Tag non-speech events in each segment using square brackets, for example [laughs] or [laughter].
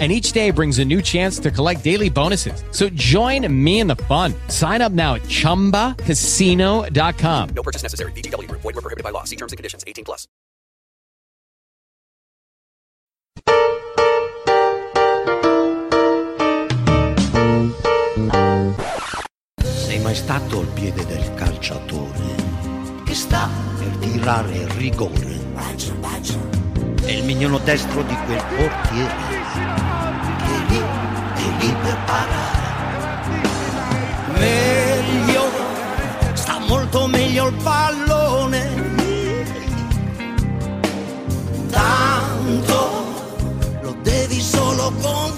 and each day brings a new chance to collect daily bonuses. So join me in the fun. Sign up now at ChumbaCasino.com. No purchase necessary. VGW. Void were prohibited by law. See terms and conditions. 18 plus. Sei mai stato al piede del calciatore che sta per tirare il rigore? È il mignolo destro di quel portiere lì per parare. Meglio, sta molto meglio il pallone. Tanto lo devi solo gonfiare.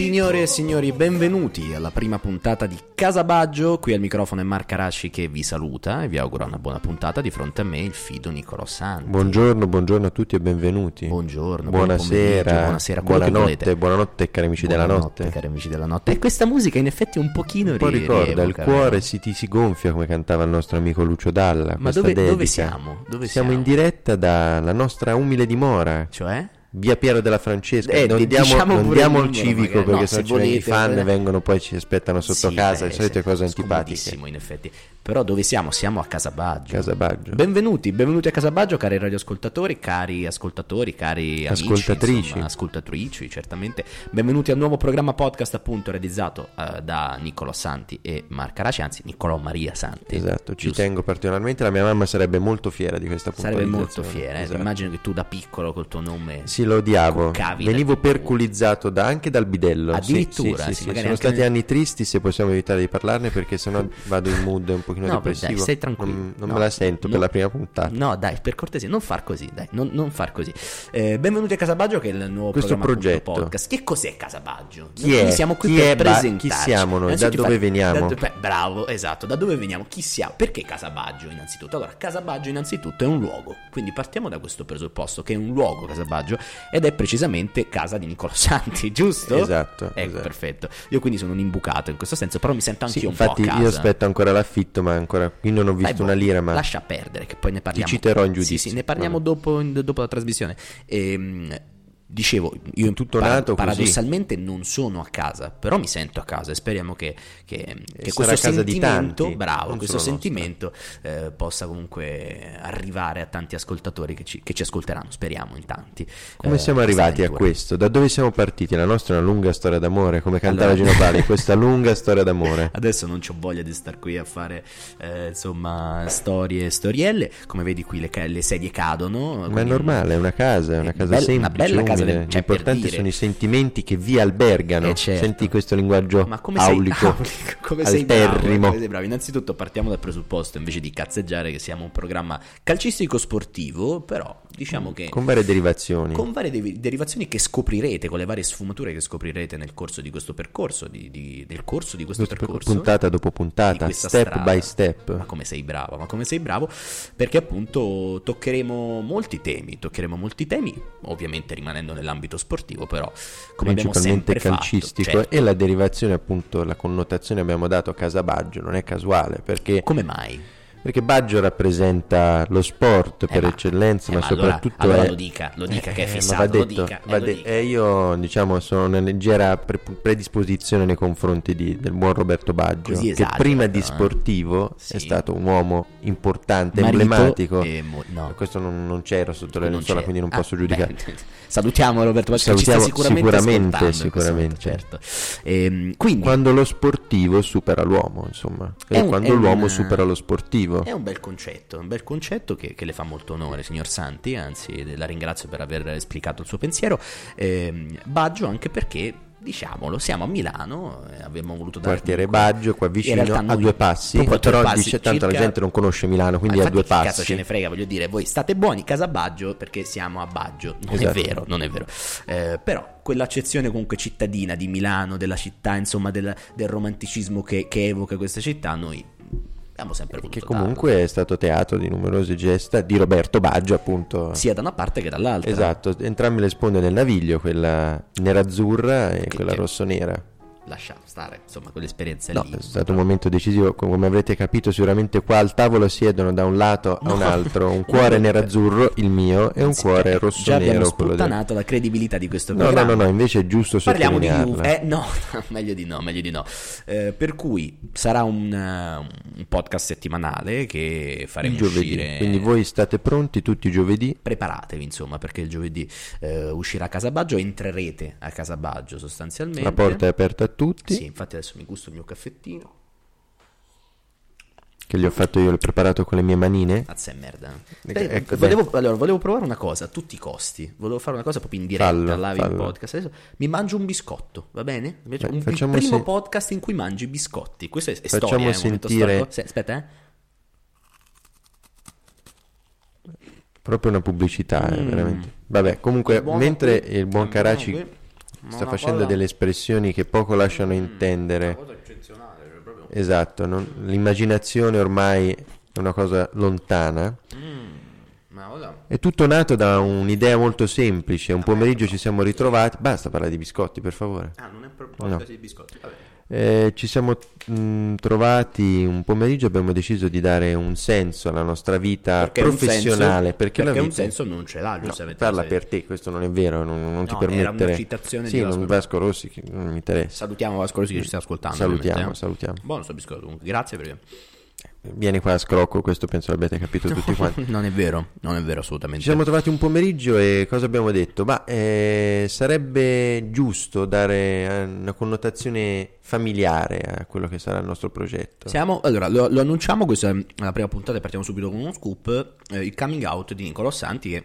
Signore e signori, benvenuti alla prima puntata di Casabaggio. Qui al microfono è Marco Araci che vi saluta e vi augura una buona puntata. Di fronte a me il fido Nicolò Santi. Buongiorno, buongiorno a tutti e benvenuti. Buongiorno, buonasera, buonasera, buonanotte, buonanotte cari amici della Buonanotte, notte. cari amici della notte. E questa musica in effetti un pochino Un po' ri- ricorda, il cuore si, ti si gonfia come cantava il nostro amico Lucio Dalla. Ma dove, dove siamo? Dove Siamo in diretta dalla nostra umile dimora, Cioè? Via Piero della Francesca. Eh, non di- diamo, diciamo non diamo il numero, civico magari. perché No, se vengono i fan eh. vengono poi ci aspettano sotto Sì, casa, beh, solite cose antipatiche. in effetti. Però dove siamo? Siamo a Casabaggio. Casabaggio. Benvenuti, benvenuti a Casabaggio, cari radioascoltatori, cari ascoltatori, cari amici, Ascoltatrici. insomma, ascoltatrici, certamente. Benvenuti al nuovo programma podcast appunto realizzato eh, da Niccolò Santi e Marca Raci, anzi Niccolò Maria Santi. Esatto, ci Giusto? tengo particolarmente, la mia mamma sarebbe molto fiera di questa Sarebbe molto fiera, eh. Esatto. immagino che tu da piccolo col tuo nome Sì, lo odiavo. Venivo da- perculizzato da- anche dal bidello. Sì, Addirittura, sì, sì, sì, magari Sono stati anni tristi se possiamo evitare di parlarne perché sennò vado in mood un pochino No, depressivo. dai, stai tranquillo. Non, non No, me la sento no. per la prima puntata. No, dai, per cortesia, non far così, dai, non, non far così. Eh, benvenuti a Casabaggio, che è il nuovo Questo progetto. podcast. Che cos'è Casabaggio? Chi Noi è? siamo qui Chi per è Ba- chi siamo noi? Da dove veniamo? beh, bravo, esatto, da dove veniamo? Chi siamo? Perché Casabaggio innanzitutto? Allora, Casabaggio innanzitutto è un luogo, quindi partiamo da questo presupposto che è un luogo Casabaggio ed è precisamente casa di Nicola Santi, [laughs] giusto? Esatto, Ecco, esatto. perfetto. Io quindi sono un imbucato in questo senso, però mi sento anche Sì, un po' a infatti io aspetto ancora l'affitto, ma ancora qui non ho Dai, visto boh, una lira, ma lascia perdere che poi ne parliamo. citerò in Sì, giudizio. sì, ne parliamo dopo, dopo la trasmissione. Ehm, dicevo, io Tutto para- nato così. paradossalmente non sono a casa, però mi sento a casa e speriamo che, che- che questo a casa di sentimento, bravo, questo sentimento eh, possa comunque arrivare a tanti ascoltatori che ci, che ci ascolteranno, speriamo in tanti. come eh, siamo arrivati a questo? Da dove siamo partiti? La nostra è una lunga storia d'amore, come cantava Allora- Gino Pali, [laughs] questa lunga storia d'amore. Adesso non ho voglia di star qui a fare eh, insomma storie e storielle. Come vedi qui le, le sedie cadono. Ma è normale, è una casa, è una Eh, casa bella- semplice, una bella casa del- cioè, L'importante dire- sono i sentimenti che vi albergano. Eh, certo. Senti questo linguaggio Ma come sei, aulico, aulico, come sei bravo, come sei bravo? Innanzitutto partiamo dal presupposto invece di cazzeggiare che siamo un programma calcistico sportivo, però diciamo che Con varie derivazioni. con varie devi- derivazioni che scoprirete, con le varie sfumature che scoprirete nel corso di questo percorso, di, di- del corso di questo percorso. puntata dopo puntata, step strada. by step. Ma come sei bravo, ma come sei bravo? Perché appunto toccheremo molti temi, toccheremo molti temi, ovviamente rimanendo nell'ambito sportivo, però come principalmente calcistico fatto, certo. e la derivazione appunto la connotazione abbiamo dato a casa Baggio non è casuale perché, Come mai? Perché Baggio rappresenta lo sport per Eh, eccellenza eh, ma, ma allora- soprattutto allora è lo dica, lo dica che è Eh, fissato, va lo detto, dica, eh, va de- dica. eh, io diciamo sono una leggera pre- predisposizione nei confronti di- del buon Roberto Baggio Così che esagera, prima di eh. sportivo Sì. è stato un uomo importante Marito emblematico e mo- no. questo non, non c'ero sotto la lenzuola quindi non Ah, posso giudicare beh, [laughs] salutiamo Roberto Baggio che ci sta Salutiamo sicuramente sicuramente, sicuramente. certo. Ehm, quindi quando lo sportivo supera l'uomo, insomma, È e un- quando l'uomo supera lo sportivo. È un bel concetto, è un bel concetto che, che le fa molto onore, signor Santi, anzi la ringrazio per aver esplicato il suo pensiero. Ehm, Baggio anche perché diciamolo, siamo a Milano, eh, abbiamo voluto dare Quartiere Baggio, qua In vicino, a due passi, però passi dice tanto la gente non conosce Milano, quindi Ma a due che cazzo ce passi. ne frega, voglio dire, voi state buoni, casa Baggio, perché siamo a Baggio. Non Esatto. è vero, non è vero. Eh, però quell'accezione comunque cittadina di Milano, della città, insomma, del, del romanticismo che, che evoca questa città, noi abbiamo sempre voluto Che comunque è stato teatro di numerose gesta di Roberto Baggio, appunto. sia da una parte che dall'altra. Esatto, entrambe le sponde del naviglio, quella nerazzurra e quella che- rossonera. Lascia stare, insomma, quell'esperienza No, lì. è stato un momento decisivo, come avrete capito sicuramente qua al tavolo siedono da un lato a un No. altro, un [laughs] cuore nerazzurro, il mio, e un Sì, cuore abbiamo rossonero, quello del... la credibilità di questo No, no, programma. no, no, invece è giusto Parliamo di. Juve. Eh, [laughs] no, meglio di no, meglio di no. Eh, per cui sarà un, eh, un podcast settimanale che faremo il giovedì. uscire. Quindi voi state pronti tutti i giovedì? Preparatevi, insomma, perché il giovedì eh, uscirà a Casabaggio, entrerete a Casabaggio sostanzialmente. La porta è aperta a tutti, Sì, infatti adesso mi gusto il mio caffettino. che gli ho fatto io, l'ho preparato con le mie manine. Mazza e merda. Ecco, Eh, ecco, volevo, allora, volevo provare una cosa a tutti i costi. Volevo fare una cosa proprio in diretta, Fallo, live in fallo. podcast. Adesso mi mangio un biscotto, va bene? Beh, un, il primo se- podcast in cui mangi biscotti. Questo è, è Facciamo storia, momento sentire-. Sì, aspetta, eh. Proprio una pubblicità, eh, Mm. veramente. Vabbè, comunque, mentre qui- il buon Caraci sta una facendo cosa- delle espressioni che poco lasciano intendere. cosa eccezionale, cioè proprio... Esatto, non- l'immaginazione ormai è una cosa lontana. Ma ora... È tutto nato da un'idea molto semplice. Un pomeriggio ci siamo ritrovati. Basta parlare di biscotti, per favore. Ah, non è per podcast di biscotti, vabbè. Eh, ci siamo mh, trovati un pomeriggio. Abbiamo deciso di dare un senso alla nostra vita Perché un professionale. senso- perché, un vita- senso non ce l'ha, No, giustamente. parla sai. per te, questo non è vero. Non, non ti No, era permettere. una citazione sì, di non Vasco. Vasco Rossi, che non mi interessa. Salutiamo Vasco Rossi che ci sta ascoltando. Salutiamo, eh. salutiamo. Buono sto biscotto comunque, grazie perché... Vieni qua a scrocco, questo penso l'abbiate capito tutti quanti. non è vero, non è vero Ci assolutamente. siamo trovati un pomeriggio e cosa abbiamo detto? Ma eh, sarebbe giusto dare eh, una connotazione familiare a quello che sarà il nostro progetto. Siamo, allora, lo, lo annunciamo, questa è la prima puntata e partiamo subito con uno scoop, eh, il coming out di Nicolò Santi che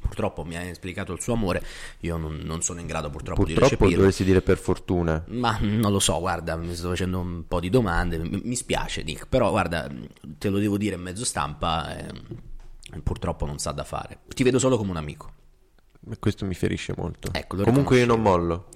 purtroppo mi ha esplicato il suo amore, io non, non sono in grado purtroppo, di Purtroppo recepirlo. dovresti dire per fortuna. Ma non lo so, guarda, mi sto facendo un po' di domande, mi, mi spiace Nick, però guarda, te lo devo dire in mezzo stampa, eh, purtroppo non sa da fare. Ti vedo solo come un amico. E Questo mi ferisce molto. Ecco, Comunque io non mollo.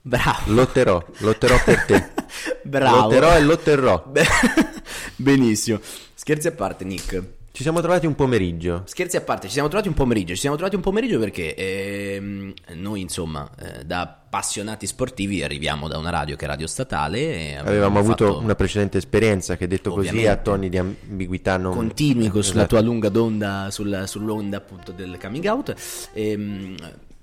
Bravo. Lotterò, lotterò per te. [laughs] Bravo. Lotterò e lotterrò. Be- [laughs] Benissimo. Scherzi a parte, Nick. Ci siamo trovati un pomeriggio. Scherzi a parte, ci siamo trovati un pomeriggio. Ci siamo trovati un pomeriggio perché ehm, noi, insomma, eh, da appassionati sportivi arriviamo da una radio che è radio statale. Avevamo avuto fatto- una precedente esperienza che detto così Ovviamente. a toni di ambiguità non... continui con- sulla Esatto. tua lunga d'onda sulla- sull'onda appunto del coming out Ehm,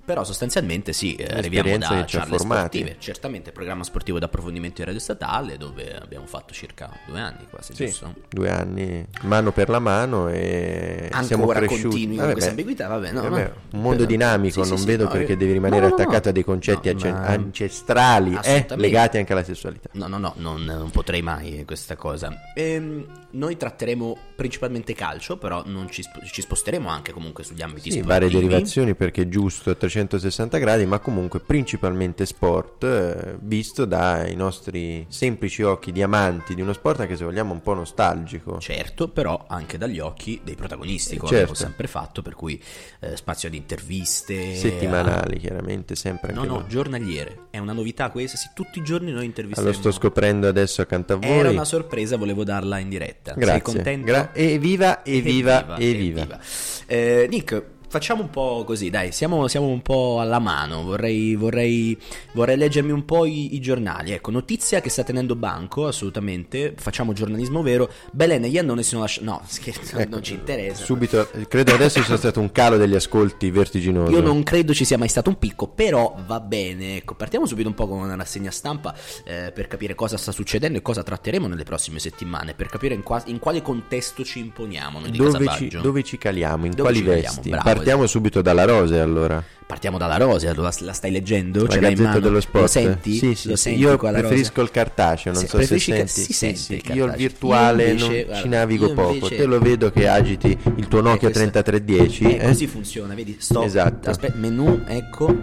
però sostanzialmente sì eh, arriviamo da che ci ha charle formati. sportive certamente programma sportivo d'approfondimento in radio statale dove abbiamo fatto circa due anni quasi Sì, giusto? due anni, mano per la mano e siamo ancora cresciuti. continui con Vabbè, questa beh, ambiguità vabbè no, vabbè, no. un mondo Però- dinamico, sì, non sì, vedo no, perché devi rimanere no, attaccato a dei concetti ma- ancestrali eh, legati anche alla sessualità. No, no, no, non, non potrei mai questa cosa. Ehm, noi tratteremo principalmente calcio, però non ci, sp- ci sposteremo anche comunque sugli ambiti Sì, sportivi. varie derivazioni perché è giusto a 360 gradi, ma comunque principalmente sport, eh, visto dai nostri semplici occhi di amanti di uno sport anche se vogliamo un po' nostalgico. Certo, però anche dagli occhi dei protagonisti, come Certo. abbiamo sempre fatto, per cui eh, spazio ad interviste. Settimanali, chiaramente, sempre a- No, no, noi. giornaliere. È una novità questa, sì, tutti i giorni noi intervistiamo. Lo sto scoprendo adesso accanto a voi. Era una sorpresa, volevo darla in diretta. Grazie. Sei contento? Gra- evviva, evviva, evviva. evviva. Eh, Nick, facciamo un po' così, dai, siamo, siamo un po' alla mano. Vorrei, vorrei, vorrei leggermi un po' i, i giornali. Ecco, notizia che sta tenendo banco, assolutamente. Facciamo giornalismo vero. Belen e Iannone sono lasciati. No, scherzo, non ci interessa. Subito, credo adesso ci sia stato un calo degli ascolti vertiginoso. Io non credo ci sia mai stato un picco, però va bene. Ecco, partiamo subito un po' con una rassegna stampa eh, per capire cosa sta succedendo e cosa tratteremo nelle prossime settimane, per capire in, qua- in quale contesto ci imponiamo noi di Dove ci, dove ci caliamo? In Dove quali caliamo? vesti? Bravo, Partiamo subito dalla rose allora. Partiamo dalla Rose, la, la stai leggendo? La Ce l'hai in mano? dello Sport. Lo senti? Sì, sì, Lo sì. senti Io preferisco il cartaceo, non Se- so se senti. si Sì, sente sì, il Io il virtuale Io invece, non guarda, ci navigo io poco. invece- Te lo vedo che agiti il tuo Nokia questo- 3310. Eh, eh? così funziona, vedi? Sto, Esatto. Aspetta, menu, ecco.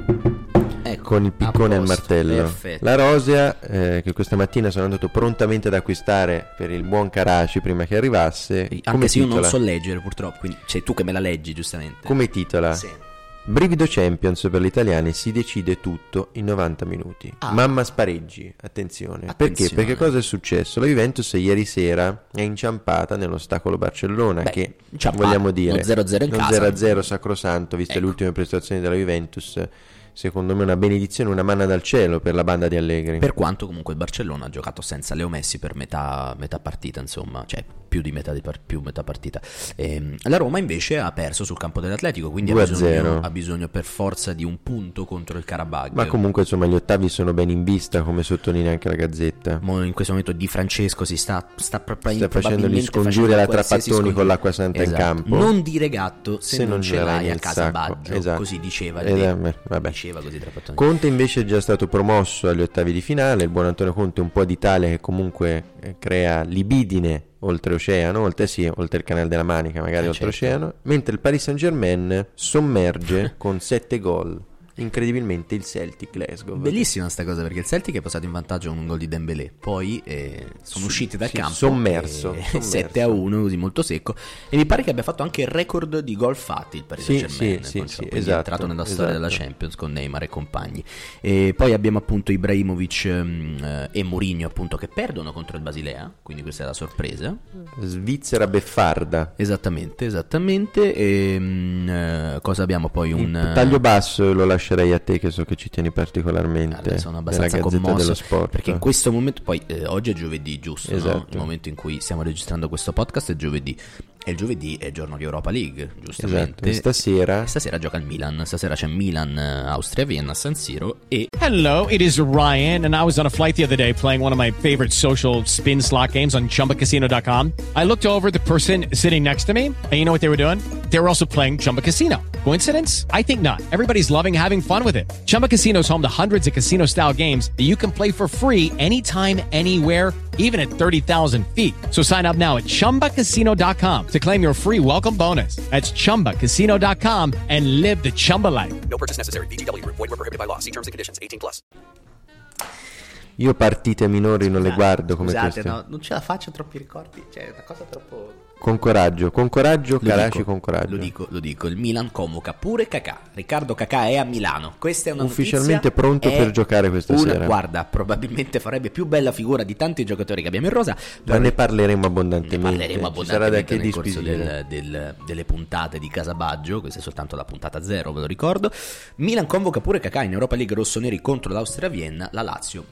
Con il piccone e il martello. perfetto. La rosea, eh, che questa mattina sono andato prontamente ad acquistare per il buon Karaci prima che arrivasse. Sì, come Anche se io non titola? so leggere purtroppo, quindi sei tu che me la leggi giustamente. Come titola? Sì. Brivido Champions per gli italiani si decide tutto in 90 minuti. Ah. Mamma spareggi, attenzione. Perché? Attenzione. Perché cosa è successo? La Juventus ieri sera è inciampata nell'ostacolo Barcellona Beh, che vogliamo dire lo 0-0 in non casa. 0-0 sacrosanto, viste Ecco. le ultime prestazioni della Juventus. Secondo me una benedizione, una manna dal cielo per la banda di Allegri. Per quanto comunque il Barcellona ha giocato senza Leo Messi per metà, metà partita, insomma, cioè più di metà, di par- più metà partita. Ehm, la Roma invece ha perso sul campo dell'Atletico, quindi ha 2-0. bisogno, ha bisogno per forza di un punto contro il Karabakh. Ma comunque insomma gli ottavi sono ben in vista, come sottolinea anche la Gazzetta. Mo in questo momento Di Francesco si sta, sta, proprio- Sta facendo gli scongiuri alla Trapattoni con l'acqua santa in Esatto. campo. Non dire gatto se, Se non, non ce l'hai l'hai a casa sacco, Baggio, esatto. così diceva beh, vabbè. Diceva così Trapattoni. Conte invece è già stato promosso agli ottavi di finale, il buon Antonio Conte un po' d'Italia che comunque eh, crea libidine oltreoceano, oltre, sì, oltre il canale della Manica, magari Eh, oltreoceano, mentre il Paris Saint Germain sommerge [laughs] con 7 gol, incredibilmente il Celtic Glasgow. Bellissima sta cosa perché il Celtic è passato in vantaggio con un gol di Dembélé, poi eh, sono Sì, usciti dal sì, campo sommerso, e- sommerso. 7 a 1 così molto secco e mi pare che abbia fatto anche il record di gol fatti il Paris Sì, Saint-Germain, sì, sì, purtroppo, sì, quindi è esatto, entrato nella storia esatto. della Champions con Neymar e compagni. E poi abbiamo appunto Ibrahimovic ehm, eh, e Mourinho appunto che perdono contro il Basilea, quindi questa è la sorpresa. Svizzera beffarda. Esattamente, esattamente. E, mm, eh, cosa abbiamo poi? Un Il taglio basso lo lascerei a te che so che ci tieni particolarmente. Allora, sono abbastanza commosso dello Sport. perché in questo momento poi eh, oggi è giovedì giusto no? Esatto. il momento in cui stiamo registrando questo podcast è giovedì e il giovedì è giorno di Europa League giustamente Esatto, stasera Stasera gioca il Milan stasera c'è Milan eh, Austria Vienna San Siro e Hello, it is Ryan, and I was on a flight the other day playing one of my favorite social spin slot games on chumbacasino.com. I looked over the person sitting next to me, and you know what they were doing? They were also playing Chumba Casino. Coincidence? I think not. Everybody's loving having fun with it. Chumba Casino is home to hundreds of casino style games that you can play for free anytime, anywhere, even at 30,000 feet. So sign up now at chumbacasino.com to claim your free welcome bonus. That's chumbacasino.com and live the Chumba life. No purchase necessary. VGW Group. Void were prohibited by law. See terms and conditions. 18 plus. io partite minori non le guardo come scusate queste. no, non ce la faccio troppi ricordi cioè è una cosa troppo Con coraggio, con coraggio, Lo dico, con coraggio. Lo dico, lo dico, il Milan convoca pure Kakà. Riccardo Kakà è a Milano. Questa è una Ufficialmente notizia, pronto per giocare questa una- sera. Guarda, probabilmente farebbe più bella figura di tanti giocatori che abbiamo in rosa. Ma ne parleremo ne abbondantemente. parleremo sarà da abbondantemente che nel corso del- del- delle puntate di Casabaggio. Questa è soltanto la puntata zero, ve lo ricordo. Milan convoca pure Kakà in Europa League rossoneri contro l'Austria Vienna. La Lazio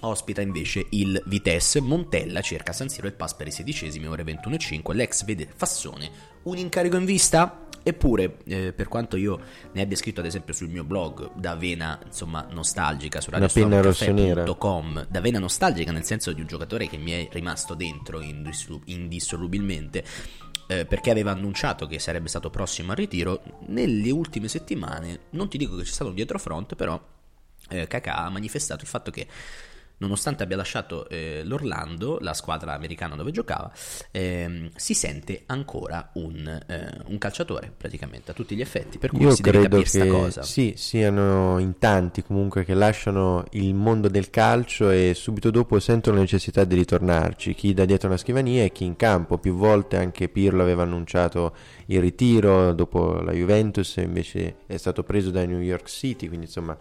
ospita invece il Vitesse. Montella cerca San Siro il pass per i sedicesimi, ore 21.05. L'ex vede Fassone un incarico in vista? Eppure, eh, per quanto io ne abbia scritto ad esempio sul mio blog da vena insomma nostalgica su radiostormcaffè.com da vena nostalgica nel senso di un giocatore che mi è rimasto dentro indissolu- indissolubilmente eh, perché aveva annunciato che sarebbe stato prossimo al ritiro nelle ultime settimane non ti dico che c'è stato un dietrofront però eh, Kakà ha manifestato il fatto che nonostante abbia lasciato eh, l'Orlando, la squadra americana dove giocava, ehm, si sente ancora un, eh, un calciatore praticamente a tutti gli effetti, per cui Io si deve credo capire sta che cosa. sì, siano in tanti comunque che lasciano il mondo del calcio e subito dopo sentono la necessità di ritornarci, chi da dietro una scrivania e chi in campo. Più volte anche Pirlo aveva annunciato il ritiro dopo la Juventus, invece è stato preso dai New York City, quindi insomma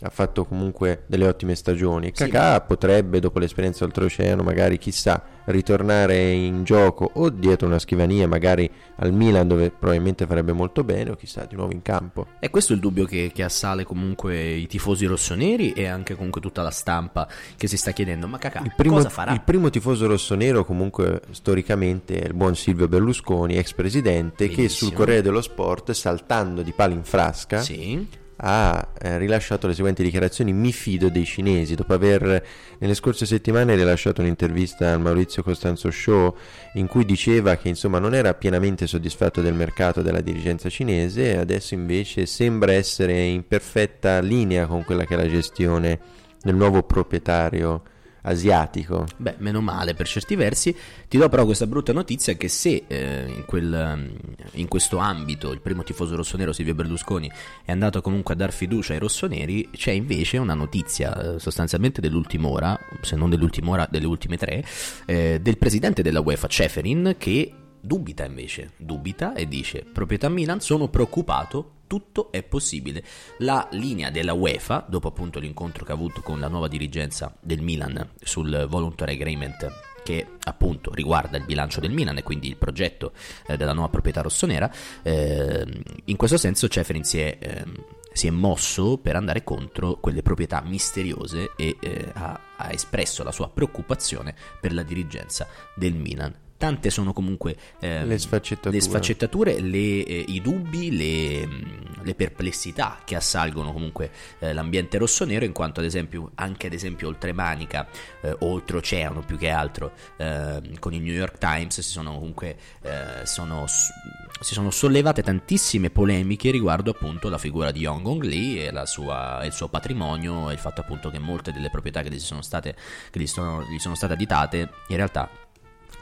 ha fatto comunque delle ottime stagioni. Sì. Kakà potrebbe dopo l'esperienza oltreoceano magari chissà ritornare in gioco o dietro una scrivania, magari al Milan dove probabilmente farebbe molto bene o chissà di nuovo in campo. E questo è il dubbio che, che assale comunque i tifosi rossoneri e anche comunque tutta la stampa che si sta chiedendo, ma Kakà primo, cosa farà? il primo tifoso rossonero comunque storicamente è il buon Silvio Berlusconi, ex presidente, che Benissimo. sul Corriere dello Sport, saltando di palo in frasca, Sì, ha eh, rilasciato le seguenti dichiarazioni mi fido dei cinesi dopo aver nelle scorse settimane rilasciato un'intervista al Maurizio Costanzo Show in cui diceva che insomma non era pienamente soddisfatto del mercato della dirigenza cinese adesso invece sembra essere in perfetta linea con quella che è la gestione del nuovo proprietario asiatico. Beh, meno male per certi versi. Ti do però questa brutta notizia che se eh, in, quel, in, questo ambito il primo tifoso rossonero Silvio Berlusconi è andato comunque a dar fiducia ai rossoneri, c'è invece una notizia eh, sostanzialmente dell'ultima ora, se non dell'ultima ora, delle ultime tre, eh, del presidente della UEFA Ceferin che dubita invece, dubita e dice proprietà Milan sono preoccupato tutto è possibile. La linea della UEFA, dopo appunto l'incontro che ha avuto con la nuova dirigenza del Milan sul voluntary agreement che appunto riguarda il bilancio del Milan e quindi il progetto eh, della nuova proprietà rossonera, eh, in questo senso Ceferin si è, eh, si è, mosso per andare contro quelle proprietà misteriose e eh, ha, ha espresso la sua preoccupazione per la dirigenza del Milan tante sono comunque eh, le sfaccettature, le sfaccettature le, eh, i dubbi, le, mm, le, perplessità che assalgono comunque eh, l'ambiente rossonero, in quanto ad esempio, anche ad esempio oltremanica eh, oltreoceano più che altro, ehm, con il New York Times si sono comunque eh, sono, si sono sollevate tantissime polemiche riguardo appunto la figura di Hong Lee e sua, il suo patrimonio e il fatto appunto che molte delle proprietà che gli sono state, che gli sono, gli sono state additate in realtà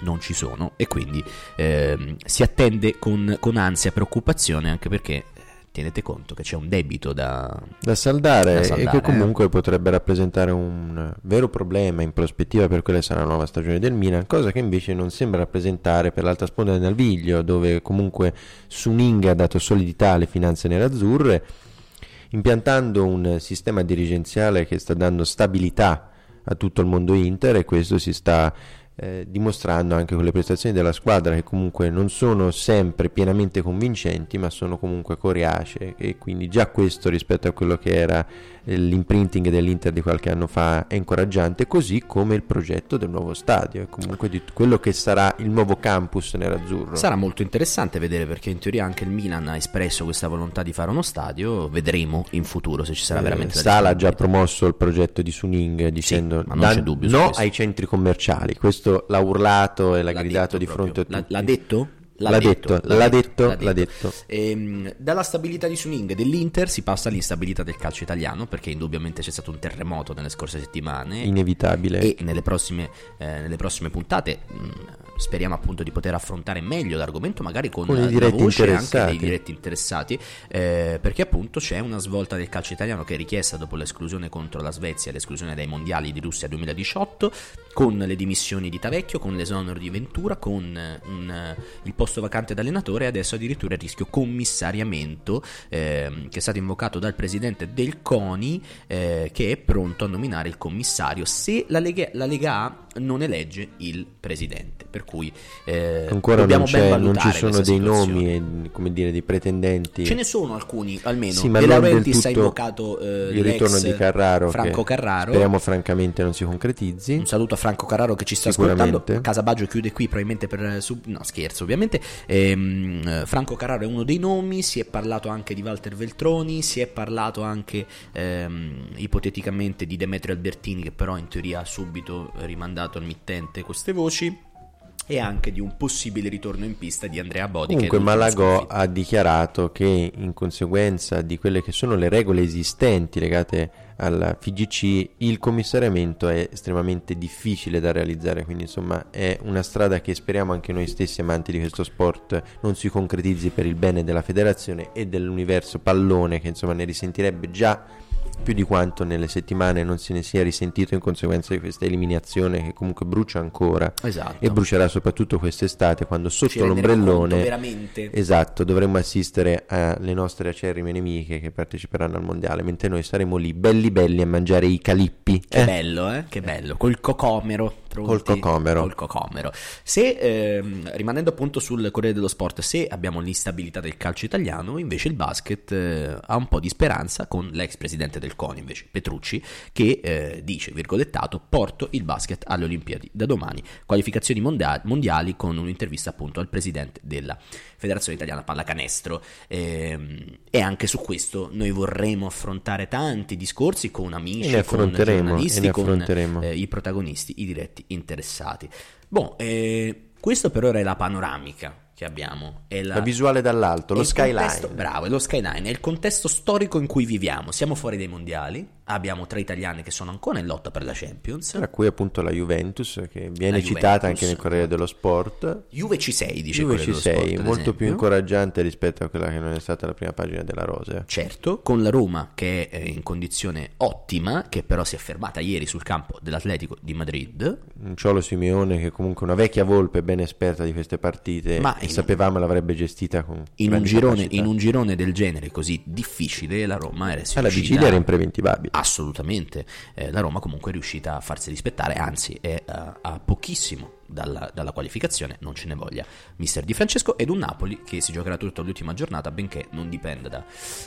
non ci sono e quindi eh, si attende con, con ansia e preoccupazione anche perché eh, tenete conto che c'è un debito da, da, saldare, da saldare, e che comunque eh. potrebbe rappresentare un vero problema in prospettiva per quella che sarà la nuova stagione del Milan, cosa che invece non sembra rappresentare per l'altra sponda del Naviglio, dove comunque Suning ha dato solidità alle finanze nerazzurre, impiantando un sistema dirigenziale che sta dando stabilità a tutto il mondo Inter e questo si sta eh, dimostrando anche con le prestazioni della squadra che comunque non sono sempre pienamente convincenti ma sono comunque coriacee e quindi già questo rispetto a quello che era l'imprinting dell'Inter di qualche anno fa è incoraggiante così come il progetto del nuovo stadio. E comunque di quello che sarà il nuovo campus nerazzurro. Sarà molto interessante vedere perché in teoria anche il Milan ha espresso questa volontà di fare uno stadio. Vedremo in futuro se ci sarà eh, veramente Sala ha già promosso il progetto di Suning dicendo sì, dan- no ai centri commerciali questo questo l'ha urlato e l'ha, l'ha gridato di fronte a tutti. L'ha detto? L'ha, l'ha, detto, detto, l'ha, detto, l'ha, detto, l'ha detto. Ehm, dalla stabilità di Suning dell'Inter si passa all'instabilità del calcio italiano perché indubbiamente c'è stato un terremoto nelle scorse settimane. Inevitabile. E nelle prossime, eh, nelle prossime puntate mh, mm, speriamo appunto di poter affrontare meglio l'argomento magari con, con i diretti interessati. anche dei diretti interessati eh, perché appunto c'è una svolta del calcio italiano che è richiesta dopo l'esclusione contro la Svezia e l'esclusione dai mondiali di Russia 2018 con le dimissioni di Tavecchio, con l'esonero di Ventura, con eh, un, eh, il posto vacante d'allenatore e adesso addirittura il rischio commissariamento eh, che è stato invocato dal presidente del CONI eh, che è pronto a nominare il commissario. Se la Lega, la Lega A non elegge il presidente. Per cui eh, ancora non, non, ci sono dei nomi, come dire, dei pretendenti. Ce ne sono alcuni, almeno. Sì, ma De Laurentiis ha invocato eh, il ritorno di Carraro, Franco Carraro. Speriamo francamente non si concretizzi. Un saluto a Franco Carraro che ci sta ascoltando. Casa Baggio chiude qui probabilmente per eh, sub... no, scherzo, ovviamente. Ehm, Franco Carraro è uno dei nomi, si è parlato anche di Walter Veltroni, si è parlato anche ehm, ipoteticamente di Demetrio Albertini che però in teoria ha subito rimandato dato al mittente queste voci e anche di un possibile ritorno in pista di Andrea Bodi. Comunque Malagò ha dichiarato che in conseguenza di quelle che sono le regole esistenti legate alla FIGC il commissariamento è estremamente difficile da realizzare, quindi insomma è una strada che speriamo anche noi stessi amanti di questo sport non si concretizzi per il bene della federazione e dell'universo pallone che insomma ne risentirebbe già più di quanto nelle settimane non se ne sia risentito in conseguenza di questa eliminazione che comunque brucia ancora. Esatto. e brucerà soprattutto quest'estate quando sotto l'ombrellone esatto dovremmo assistere alle nostre acerrime nemiche che parteciperanno al mondiale mentre noi saremo lì belli belli a mangiare i calippi. Che eh? bello eh? Che bello col cocomero Col cocomero. Col cocomero. Se, ehm, rimanendo appunto sul Corriere dello Sport, se abbiamo l'instabilità del calcio italiano, invece il basket eh, ha un po' di speranza con l'ex presidente del CONI, invece Petrucci, che eh, dice, virgolettato, porto il basket alle Olimpiadi da domani. Qualificazioni mondiali, mondiali con un'intervista appunto al presidente della Federazione Italiana Pallacanestro. Eh, e anche su questo noi vorremmo affrontare tanti discorsi con amici, con giornalisti, con eh, i protagonisti, i diretti interessati. Boh, eh, questo per ora è la panoramica che abbiamo. È la, la visuale dall'alto, lo skyline. Contesto, bravo, è lo skyline, è il contesto storico in cui viviamo. Siamo fuori dai mondiali, abbiamo tre italiane che sono ancora in lotta per la Champions. Tra cui appunto la Juventus, che viene La citata Juventus. anche nel Corriere dello Sport. Juve C6, dice Juve Corriere dello C6, Sport, molto più incoraggiante rispetto a quella che non è stata la prima pagina della Rosea. Certo, con la Roma che è eh, in condizione ottima, che però si è fermata ieri sul campo dell'Atletico di Madrid. Un Ciolo Simeone che comunque una vecchia volpe ben esperta di queste partite Ma in- sapevamo l'avrebbe gestita con In un, girone, in un girone del genere così difficile, la Roma era riuscita- vigilia era impreventivabile. Assolutamente, Eh, la Roma comunque è riuscita a farsi rispettare, anzi è a, a pochissimo dalla, dalla qualificazione, non ce ne voglia mister Di Francesco, ed un Napoli che si giocherà tutta l'ultima giornata, benché non dipenda da,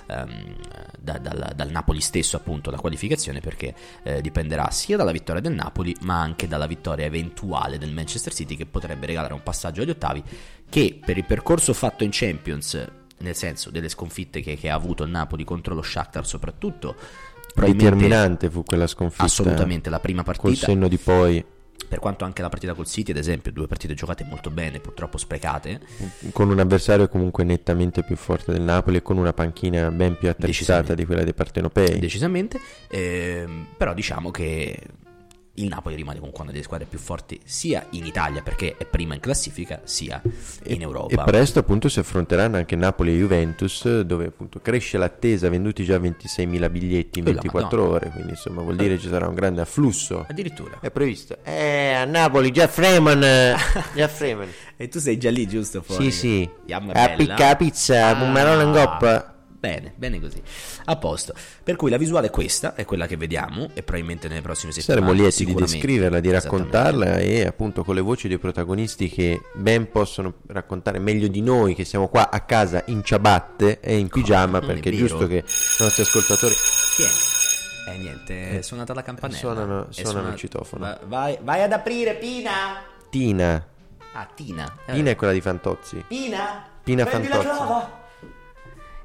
ehm, da- dal, dal Napoli stesso appunto la qualificazione, perché eh, dipenderà sia dalla vittoria del Napoli, ma anche dalla vittoria eventuale del Manchester City che potrebbe regalare un passaggio agli ottavi, che per il percorso fatto in Champions, nel senso delle sconfitte che, che ha avuto il Napoli contro lo Shakhtar soprattutto, Determinante fu quella sconfitta. Assolutamente, la prima Col partita, senno di poi, per quanto anche la partita col City, ad esempio, due partite giocate molto bene, purtroppo sprecate, con un avversario comunque nettamente più forte del Napoli e con una panchina ben più attrezzata di quella dei partenopei. decisamente, ehm, però diciamo che il Napoli rimane comunque una delle squadre più forti sia in Italia perché è prima in classifica, sia in E Europa. presto appunto si affronteranno anche Napoli e Juventus dove appunto cresce l'attesa, venduti già 26.000 biglietti in Eh, la 24 Madonna. ore, quindi insomma vuol dire ci sarà un grande afflusso. Addirittura. È previsto. Eh, a Napoli, già Freeman, eh, [laughs] già Freeman. E tu sei già lì, giusto? Fuori? Sì, sì. Picca la pizza, Ah, pomerone in coppa. Bene, bene così. A posto. Per cui la visuale è questa, è quella che vediamo e probabilmente nelle prossime settimane Saremo lieti di descriverla, di raccontarla e appunto con le voci dei protagonisti che ben possono raccontare meglio di noi che siamo qua a casa in ciabatte e in pigiama [laughs] non è perché è vero. giusto che i nostri ascoltatori Chi è? Eh niente, è suonata la campanella. suonano- È suonano suonata- il citofono. Va- vai, vai ad aprire, Pina! Tina, Ah, Tina. Eh, Tina è quella di Fantozzi. Pina! Pina prendi la Fantozzi.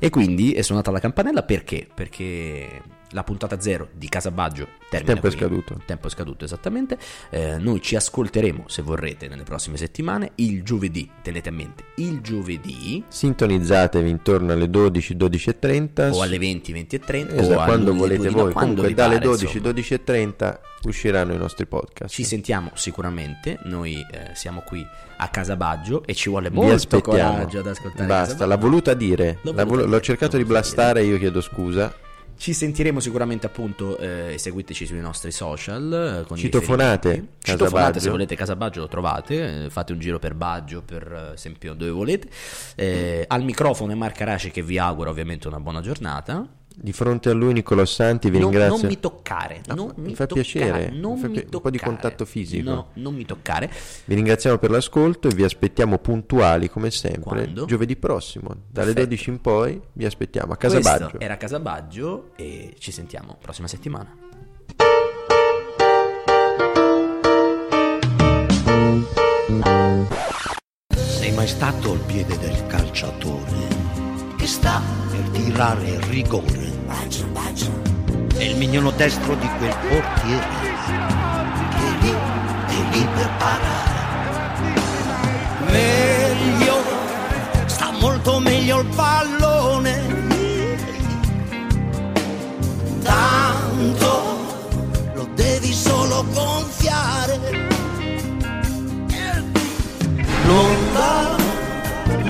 E quindi è suonata la campanella perché? Perché la puntata zero di Casabaggio termina tempo è qui. scaduto. Il tempo è scaduto, esattamente. Eh, noi ci ascolteremo, se vorrete, nelle prossime settimane, il giovedì. Tenete a mente, il giovedì Sintonizzatevi intorno alle 12, 12.30 o alle 20, 20 e 30 Esatto, o quando volete voi. no- quando Comunque dalle pare, 12, insomma. 12.30 usciranno i nostri podcast. Ci sentiamo sicuramente, noi eh, siamo qui a Casabaggio e ci vuole molto coraggio ad ascoltare Basta, l'ha voluta dire. L'ho voluta volu- dire, l'ho cercato l'ho di blastare, io chiedo scusa. Ci sentiremo sicuramente appunto, eh, seguiteci sui nostri social. eh, Citofonate, Citofonate se volete Casa Baggio lo trovate, eh, fate un giro per Baggio, per eh, esempio dove volete. Eh, al microfono è Marco Arace che vi augura ovviamente una buona giornata. Di fronte a lui Nicolò Santi vi Non, ringrazio. non mi toccare, No, non mi mi fa toccare, piacere, non mi fa mi pi- un po' di toccare. contatto fisico. No, non mi toccare. Vi ringraziamo per l'ascolto e vi aspettiamo puntuali come sempre Quando? giovedì prossimo. Dalle Perfetto. 12 in poi vi aspettiamo a Casa Questo Baggio. era Casabaggio e ci sentiamo prossima settimana. Sei mai stato al piede del calciatore che sta per tirare il rigore? È il mignolo destro di quel portiere che lì, è lì per parare. Meglio, sta molto meglio il pallone. Tanto lo devi solo gonfiare. L'onda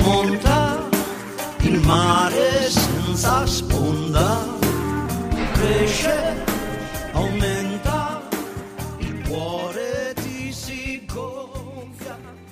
monta il mare senza sponda, cresce